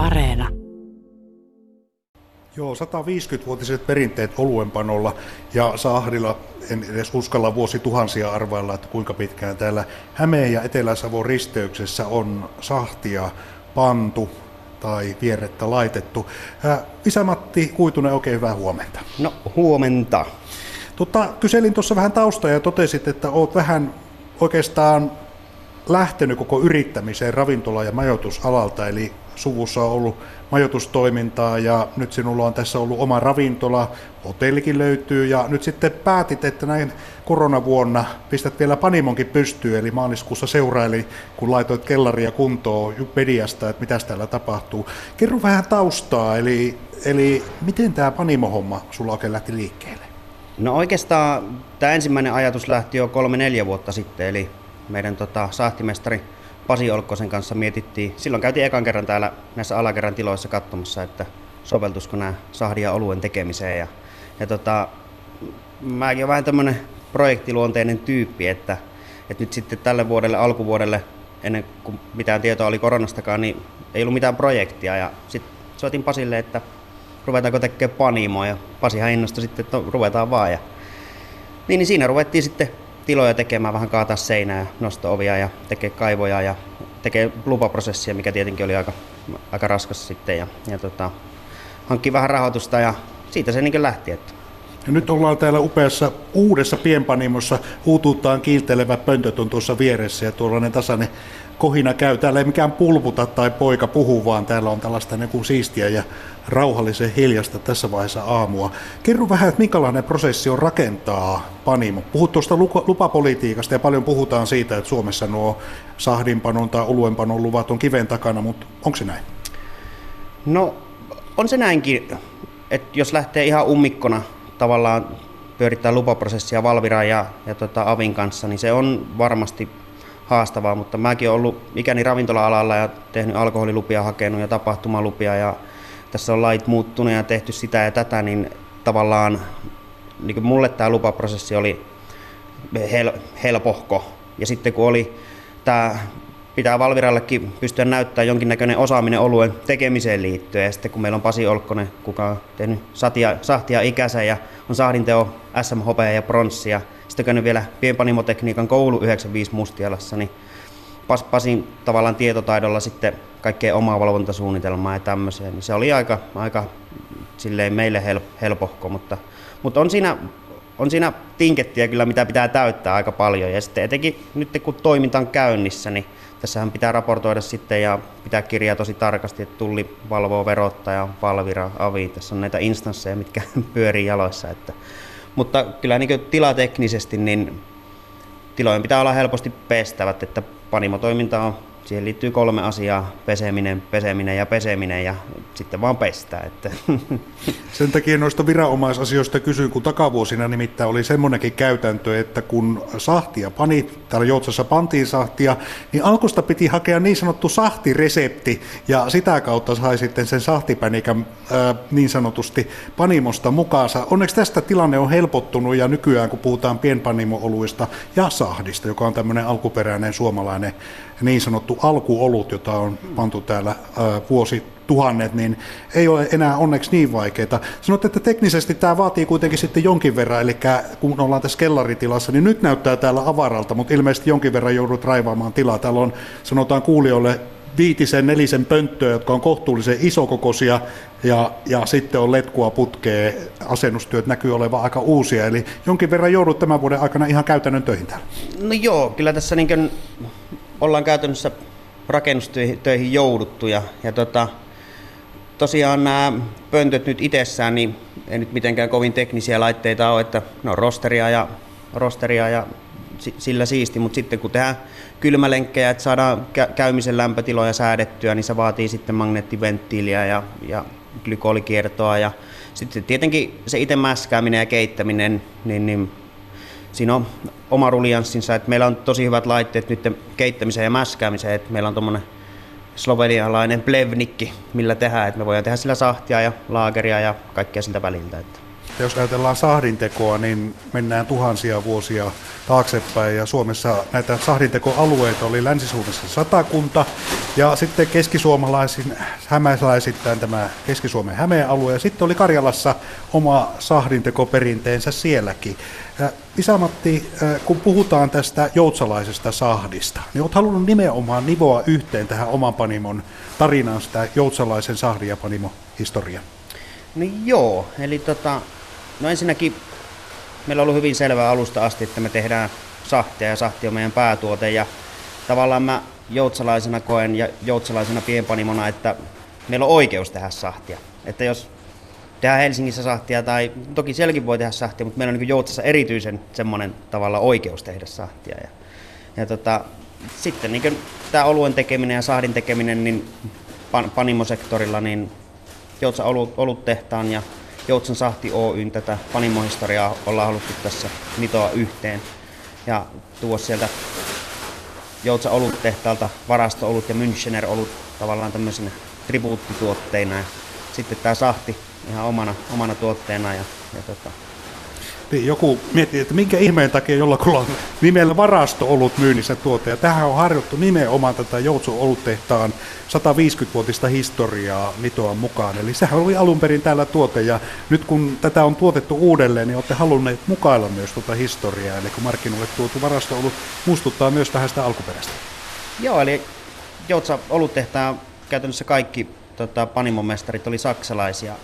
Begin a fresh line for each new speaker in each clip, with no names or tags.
Areena.
Joo, 150-vuotiset perinteet oluenpanolla ja Sahdilla en edes uskalla vuosi tuhansia arvailla, että kuinka pitkään täällä Hämeen ja Etelä-Savon risteyksessä on sahtia pantu tai vierrettä laitettu. Isä-Matti Kuitunen, oikein hyvää huomenta.
No, huomenta.
Tota, kyselin tuossa vähän taustaa ja totesit, että olet vähän oikeastaan lähtenyt koko yrittämiseen ravintola- ja majoitusalalta, eli suvussa on ollut majoitustoimintaa ja nyt sinulla on tässä ollut oma ravintola, hotellikin löytyy ja nyt sitten päätit, että näin koronavuonna pistät vielä Panimonkin pystyyn, eli maaliskuussa seuraili, kun laitoit kellaria kuntoon mediasta, että mitä täällä tapahtuu. Kerro vähän taustaa, eli, eli miten tämä Panimo-homma sulla oikein lähti liikkeelle?
No oikeastaan tämä ensimmäinen ajatus lähti jo kolme-neljä vuotta sitten, eli meidän tota, sahtimestari Pasi Olkkosen kanssa mietittiin, silloin käytiin ekan kerran täällä näissä alakerran tiloissa katsomassa, että soveltuisiko nämä sahdia oluen tekemiseen. Ja, ja tota, mäkin olen vähän tämmöinen projektiluonteinen tyyppi, että, että nyt sitten tälle vuodelle, alkuvuodelle, ennen kuin mitään tietoa oli koronastakaan, niin ei ollut mitään projektia. Ja sitten soitin Pasille, että ruvetaanko tekemään panimoa ja Pasihan innostui sitten, että no, ruvetaan vaan. Ja, niin, niin siinä ruvettiin sitten tiloja tekemään, vähän kaataa seinää, nosto-ovia ja tekee kaivoja ja tekee lupaprosessia, mikä tietenkin oli aika, aika raskas sitten. Ja, ja tota, hankki vähän rahoitusta ja siitä se niin lähti. Että.
Ja nyt ollaan täällä upeassa uudessa pienpanimossa. Huutuuttaan kiiltelevä pöntöt on tuossa vieressä ja tuollainen tasainen kohina käy. Täällä ei mikään pulputa tai poika puhu, vaan täällä on tällaista niin kuin siistiä ja rauhallisen hiljasta tässä vaiheessa aamua. Kerro vähän, että minkälainen prosessi on rakentaa Panimo. Puhut tuosta lupapolitiikasta ja paljon puhutaan siitä, että Suomessa nuo sahdinpanon tai oluenpanon luvat on kiven takana, mutta onko se näin?
No on se näinkin, että jos lähtee ihan ummikkona tavallaan pyörittää lupaprosessia Valviran ja, ja tota Avin kanssa, niin se on varmasti haastavaa, mutta mäkin olen ollut ikäni ravintola-alalla ja tehnyt alkoholilupia, hakenut ja tapahtumalupia ja tässä on lait muuttunut ja tehty sitä ja tätä, niin tavallaan niin kuin mulle tämä lupaprosessi oli hel- helpohko. Ja sitten kun oli tämä pitää Valvirallekin pystyä näyttämään jonkinnäköinen osaaminen oluen tekemiseen liittyen. Ja sitten kun meillä on Pasi Olkkonen, kuka on tehnyt satia, sahtia ikänsä ja on sahdinteo SMHP ja pronssia, sitten käynyt vielä pienpanimotekniikan koulu 95 Mustialassa, niin Pas, Pasin tavallaan tietotaidolla sitten kaikkea omaa valvontasuunnitelmaa ja tämmöiseen, niin se oli aika, aika silleen meille hel, helpohko, mutta, mutta on siinä on siinä tinkettiä kyllä, mitä pitää täyttää aika paljon. Ja sitten etenkin nyt kun toiminta on käynnissä, niin tässähän pitää raportoida sitten ja pitää kirjaa tosi tarkasti, että tulli valvoo verottaja, Valvira, Avi. Tässä on näitä instansseja, mitkä pyörii jaloissa. Että, mutta kyllä niin tilateknisesti niin tilojen pitää olla helposti pestävät, että panimotoiminta on siihen liittyy kolme asiaa, peseminen, peseminen ja peseminen ja sitten vaan pestää. Että.
Sen takia noista viranomaisasioista kysyin, kun takavuosina nimittäin oli semmoinenkin käytäntö, että kun sahtia pani, täällä Joutsassa pantiin sahtia, niin alkosta piti hakea niin sanottu sahtiresepti ja sitä kautta sai sitten sen sahtipänikän niin sanotusti panimosta mukaansa. Onneksi tästä tilanne on helpottunut ja nykyään kun puhutaan pienpanimo-oluista ja sahdista, joka on tämmöinen alkuperäinen suomalainen niin sanottu alkuolut, jota on pantu täällä vuosi tuhannet, niin ei ole enää onneksi niin vaikeaa. Sanoit, että teknisesti tämä vaatii kuitenkin sitten jonkin verran, eli kun ollaan tässä kellaritilassa, niin nyt näyttää täällä avaralta, mutta ilmeisesti jonkin verran joudut raivaamaan tilaa. Täällä on, sanotaan kuulijoille, viitisen, nelisen pönttöä, jotka on kohtuullisen isokokoisia, ja, ja sitten on letkua putkee, asennustyöt näkyy olevan aika uusia, eli jonkin verran joudut tämän vuoden aikana ihan käytännön töihin täällä.
No joo, kyllä tässä niin ollaan käytännössä rakennustöihin jouduttu ja, ja tota, tosiaan nämä pöntöt nyt itsessään, niin ei nyt mitenkään kovin teknisiä laitteita ole, että ne on rosteria ja, rosteria ja sillä siisti, mutta sitten kun tehdään kylmälenkkejä, että saadaan käymisen lämpötiloja säädettyä, niin se vaatii sitten magneettiventtiiliä ja, ja glykolikiertoa ja sitten tietenkin se itse mäskääminen ja keittäminen, niin, niin siinä on oma rulianssinsa, että meillä on tosi hyvät laitteet nyt keittämiseen ja mäskäämiseen, että meillä on tuommoinen slovenialainen plevnikki, millä tehdään, että me voidaan tehdä sillä sahtia ja laageria ja kaikkea siltä väliltä. Että.
Että jos ajatellaan sahdintekoa, niin mennään tuhansia vuosia taaksepäin ja Suomessa näitä sahdintekoalueita oli Länsi-Suomessa satakunta ja sitten keskisuomalaisin hämäläisittäin tämä Keski-Suomen Hämeen alue ja sitten oli Karjalassa oma sahdintekoperinteensä sielläkin. Isamatti, kun puhutaan tästä joutsalaisesta sahdista, niin olet halunnut nimenomaan nivoa yhteen tähän oman panimon tarinaan sitä joutsalaisen sahdin ja panimo.
No joo, eli tota, no ensinnäkin meillä on ollut hyvin selvää alusta asti, että me tehdään sahtia ja sahti on meidän päätuote ja tavallaan mä joutsalaisena koen ja joutsalaisena pienpanimona, että meillä on oikeus tehdä sahtia. Että jos tehdään Helsingissä sahtia tai toki sielläkin voi tehdä sahtia, mutta meillä on niin Joutsassa erityisen semmoinen tavalla oikeus tehdä sahtia. Ja, ja tota, sitten niin tämä oluen tekeminen ja sahdin tekeminen niin pan, panimosektorilla, niin Joutsan olut, oluttehtaan ja Joutsan Sahti Oyn tätä panimohistoriaa ollaan haluttu tässä mitoa yhteen. Ja tuo sieltä Joutsan oluttehtaalta varasto-olut ja Münchener olut tavallaan tämmöisenä tribuuttituotteina. Ja sitten tämä sahti ihan omana, omana tuotteena ja, ja tota,
niin, joku miettii, että minkä ihmeen takia jollakulla on nimellä varasto ollut myynnissä tuote. Ja tähän on harjoittu nimenomaan tätä Joutsu oluttehtaan 150-vuotista historiaa mitoa mukaan. Eli sehän oli alun perin täällä tuote ja nyt kun tätä on tuotettu uudelleen, niin olette halunneet mukailla myös tuota historiaa. Eli kun markkinoille tuotu varasto ollut muistuttaa myös vähän sitä alkuperäistä.
Joo, eli Joutsa oluttehtaan käytännössä kaikki tota, panimomestarit oli saksalaisia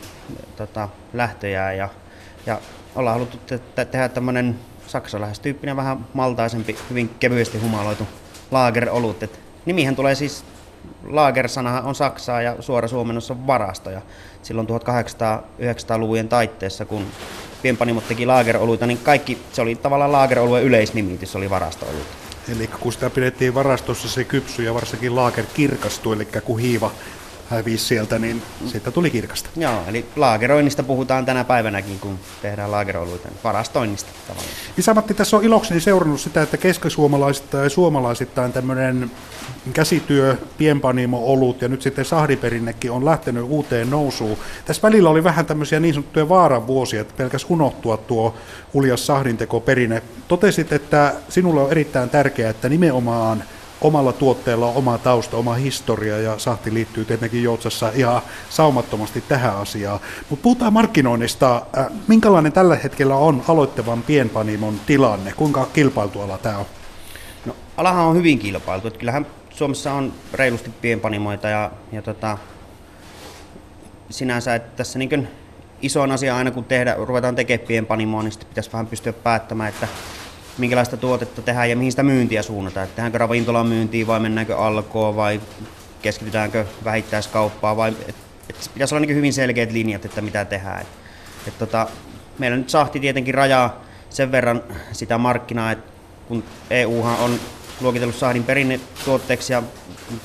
tota, lähtöjä ja, ja ollaan haluttu te- tehdä tämmöinen saksalaistyyppinen, vähän maltaisempi, hyvin kevyesti humaloitu laagerolut. Et nimihän tulee siis, laagersanahan on Saksaa ja suora suomennos on varasto. Ja silloin 1800-900-luvujen taitteessa, kun pienpanimot teki laageroluita, niin kaikki, se oli tavallaan laageroluen yleisnimitys, oli varasto-olut.
Eli kun sitä pidettiin varastossa, se kypsy ja varsinkin laager kirkastui, eli kun hiiva hävisi sieltä, niin siitä tuli kirkasta.
Joo, eli laageroinnista puhutaan tänä päivänäkin, kun tehdään laageroiluita, varastoinnista tavallaan.
Isamatti, tässä on ilokseni seurannut sitä, että keskisuomalaisittain ja suomalaisittain tämmöinen käsityö, pienpanimo-olut ja nyt sitten sahdiperinnekin on lähtenyt uuteen nousuun. Tässä välillä oli vähän tämmöisiä niin sanottuja vaaran vuosia, että pelkäs unohtua tuo uljas sahdintekoperinne. Totesit, että sinulle on erittäin tärkeää, että nimenomaan – omalla tuotteella on oma tausta, oma historia ja sahti liittyy tietenkin Joutsassa ihan saumattomasti tähän asiaan. Mutta puhutaan markkinoinnista. Äh, minkälainen tällä hetkellä on aloittavan pienpanimon tilanne? Kuinka kilpailtu ala tämä on?
No, alahan on hyvin kilpailtu. Että kyllähän Suomessa on reilusti pienpanimoita ja, ja tota, sinänsä, että tässä niin isoin asia aina kun tehdä, ruvetaan tekemään pienpanimoa, niin sitten pitäisi vähän pystyä päättämään, että minkälaista tuotetta tehdään ja mihin sitä myyntiä suunnataan. Tehdäänkö ravintolan myyntiin vai mennäänkö alkoon vai keskitytäänkö vähittäiskauppaan vai et, et pitäisi olla niin hyvin selkeät linjat, että mitä tehdään. Et, et tota, meillä nyt sahti tietenkin rajaa sen verran sitä markkinaa, että kun EUhan on luokitellut sahdin perinnetuotteeksi ja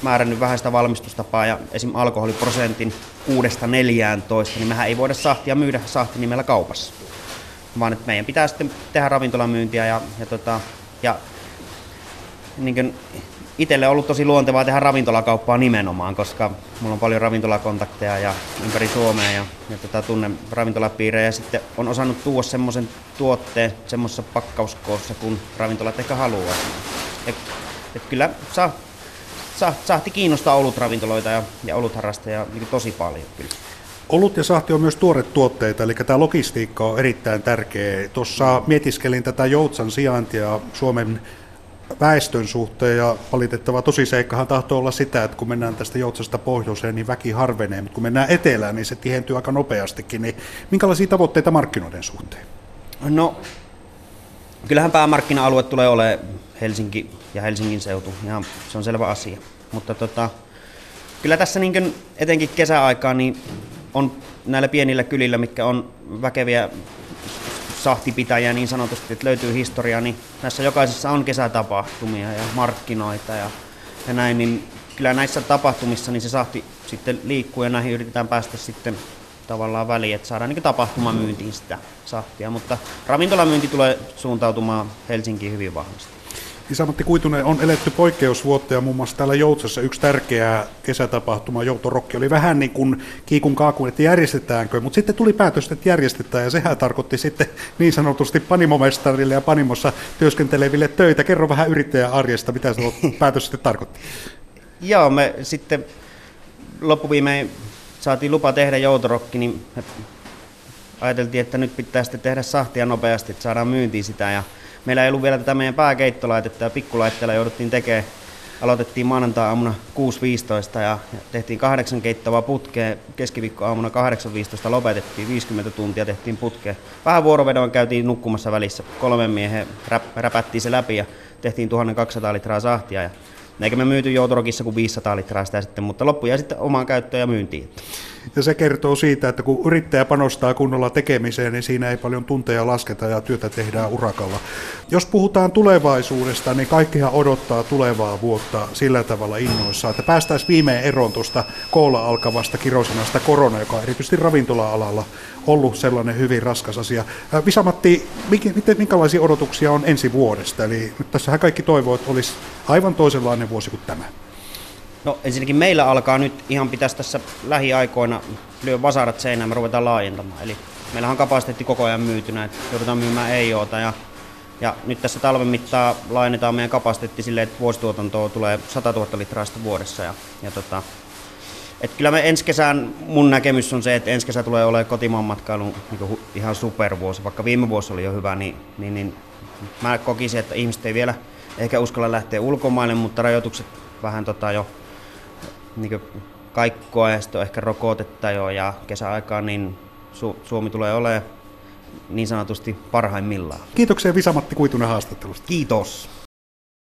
määrännyt vähäistä valmistustapaa ja esim. alkoholiprosentin 6-14, niin mehän ei voida sahtia myydä sahtinimellä kaupassa vaan että meidän pitää sitten tehdä ravintolamyyntiä ja, ja, tota, ja niin itselle on ollut tosi luontevaa tehdä ravintolakauppaa nimenomaan, koska mulla on paljon ravintolakontakteja ja ympäri Suomea ja, ja tota, tunnen ravintolapiirejä ja sitten on osannut tuoda semmoisen tuotteen semmoisessa pakkauskoossa, kun ravintolat ehkä haluaa. Et, et kyllä saa, saa, saahti kiinnostaa olutravintoloita ja, ja olutharrastajia niin tosi paljon kyllä.
Olut ja sahti on myös tuoret tuotteita, eli tämä logistiikka on erittäin tärkeä. Tuossa mietiskelin tätä Joutsan sijaintia Suomen väestön suhteen ja valitettava tosiseikkahan tahtoo olla sitä, että kun mennään tästä Joutsasta pohjoiseen, niin väki harvenee, mutta kun mennään etelään, niin se tihentyy aika nopeastikin. Niin minkälaisia tavoitteita markkinoiden suhteen?
No, kyllähän päämarkkina-alue tulee olemaan Helsinki ja Helsingin seutu, ihan se on selvä asia. Mutta tota, kyllä tässä niin etenkin kesäaikaan, niin on näillä pienillä kylillä, mitkä on väkeviä sahtipitäjiä niin sanotusti, että löytyy historiaa, niin näissä jokaisessa on kesätapahtumia ja markkinoita ja, ja näin, niin kyllä näissä tapahtumissa niin se sahti sitten liikkuu ja näihin yritetään päästä sitten tavallaan väliin, että saadaan niin tapahtumamyyntiin sitä sahtia, mutta ravintolamyynti tulee suuntautumaan Helsinkiin hyvin vahvasti.
Isamatti Kuitunen on eletty poikkeusvuotta ja muun muassa täällä Joutsassa yksi tärkeä kesätapahtuma, Joutorokki, oli vähän niin kuin kiikun kaakun, että järjestetäänkö, mutta sitten tuli päätös, että järjestetään ja sehän tarkoitti sitten niin sanotusti panimomestarille ja panimossa työskenteleville töitä. Kerro vähän yrittäjän arjesta, mitä se päätös sitten tarkoitti.
Joo, me sitten loppuviimein saatiin lupa tehdä Joutorokki, niin ajateltiin, että nyt pitää sitten tehdä sahtia nopeasti, että saadaan myyntiin sitä. Ja meillä ei ollut vielä tätä meidän pääkeittolaitetta ja pikkulaitteella jouduttiin tekemään. Aloitettiin maanantai-aamuna 6.15 ja tehtiin kahdeksan keittoa putkeen. Keskiviikko-aamuna 8.15 lopetettiin, 50 tuntia tehtiin putkeen. Vähän vuorovedon käytiin nukkumassa välissä. Kolmen miehen räp, räpättiin se läpi ja tehtiin 1200 litraa sahtia. Ja eikä me myyty Joutorokissa kuin 500 litraa sitä sitten, mutta loppu jäi sitten omaan käyttöön ja myyntiin.
Ja se kertoo siitä, että kun yrittäjä panostaa kunnolla tekemiseen, niin siinä ei paljon tunteja lasketa ja työtä tehdään urakalla. Jos puhutaan tulevaisuudesta, niin kaikkihan odottaa tulevaa vuotta sillä tavalla innoissaan, että päästäisiin viimein eroon tuosta koolla alkavasta kirosanasta korona, joka on erityisesti ravintola-alalla ollut sellainen hyvin raskas asia. Visamatti, minkälaisia odotuksia on ensi vuodesta? Eli nyt tässähän kaikki toivoo, että olisi aivan toisenlainen vuosi kuin tämä.
No ensinnäkin meillä alkaa nyt ihan pitäisi tässä lähiaikoina lyö vasarat seinään, me ruvetaan laajentamaan. Eli meillähän on kapasiteetti koko ajan myytynä, että joudutaan myymään EIOta ja, ja nyt tässä talven mittaan laajennetaan meidän kapasiteetti silleen, että vuosituotantoa tulee 100 000 litraa vuodessa. Ja, ja tota, et kyllä me ensi kesän, mun näkemys on se, että ensi kesä tulee olemaan kotimaan matkailun niin ihan supervuosi. Vaikka viime vuosi oli jo hyvä, niin, niin, niin mä kokisin, että ihmiset ei vielä ehkä uskalla lähteä ulkomaille, mutta rajoitukset vähän tota jo niin kaikkoa ja sitten on ehkä rokotetta jo ja kesäaikaan, niin Su- Suomi tulee olemaan niin sanotusti parhaimmillaan.
Kiitoksia Visamatti Kuitunen haastattelusta.
Kiitos.